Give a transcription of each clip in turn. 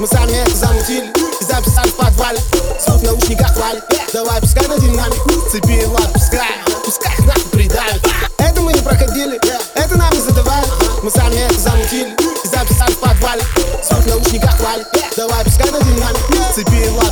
Мы сами это замутили и записали в подвале. Звук в наушниках валит Давай пускай на динамик. Цепи его отпускай. Пускай их нахуй придавит. Это мы не проходили. Это нам не задавали. Мы сами это замутили и записали в подвале. Звук в наушниках валит Давай пускай на динамик. Цепи его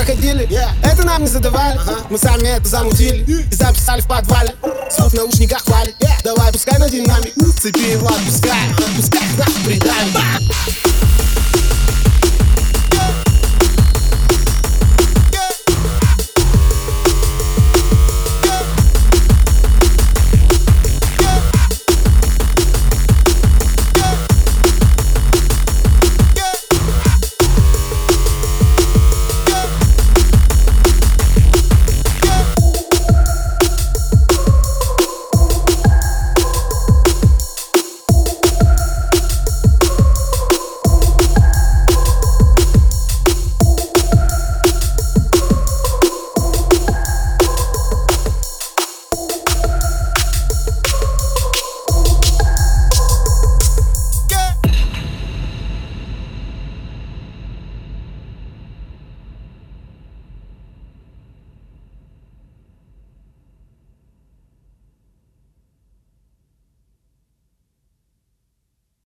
Проходили, это нам не задавали. Мы сами это замутили. И. Записали в подвале. Звук в наушниках валит. Давай пускай на динамик. Цепи его отпускай. Пускай их нахуй придавит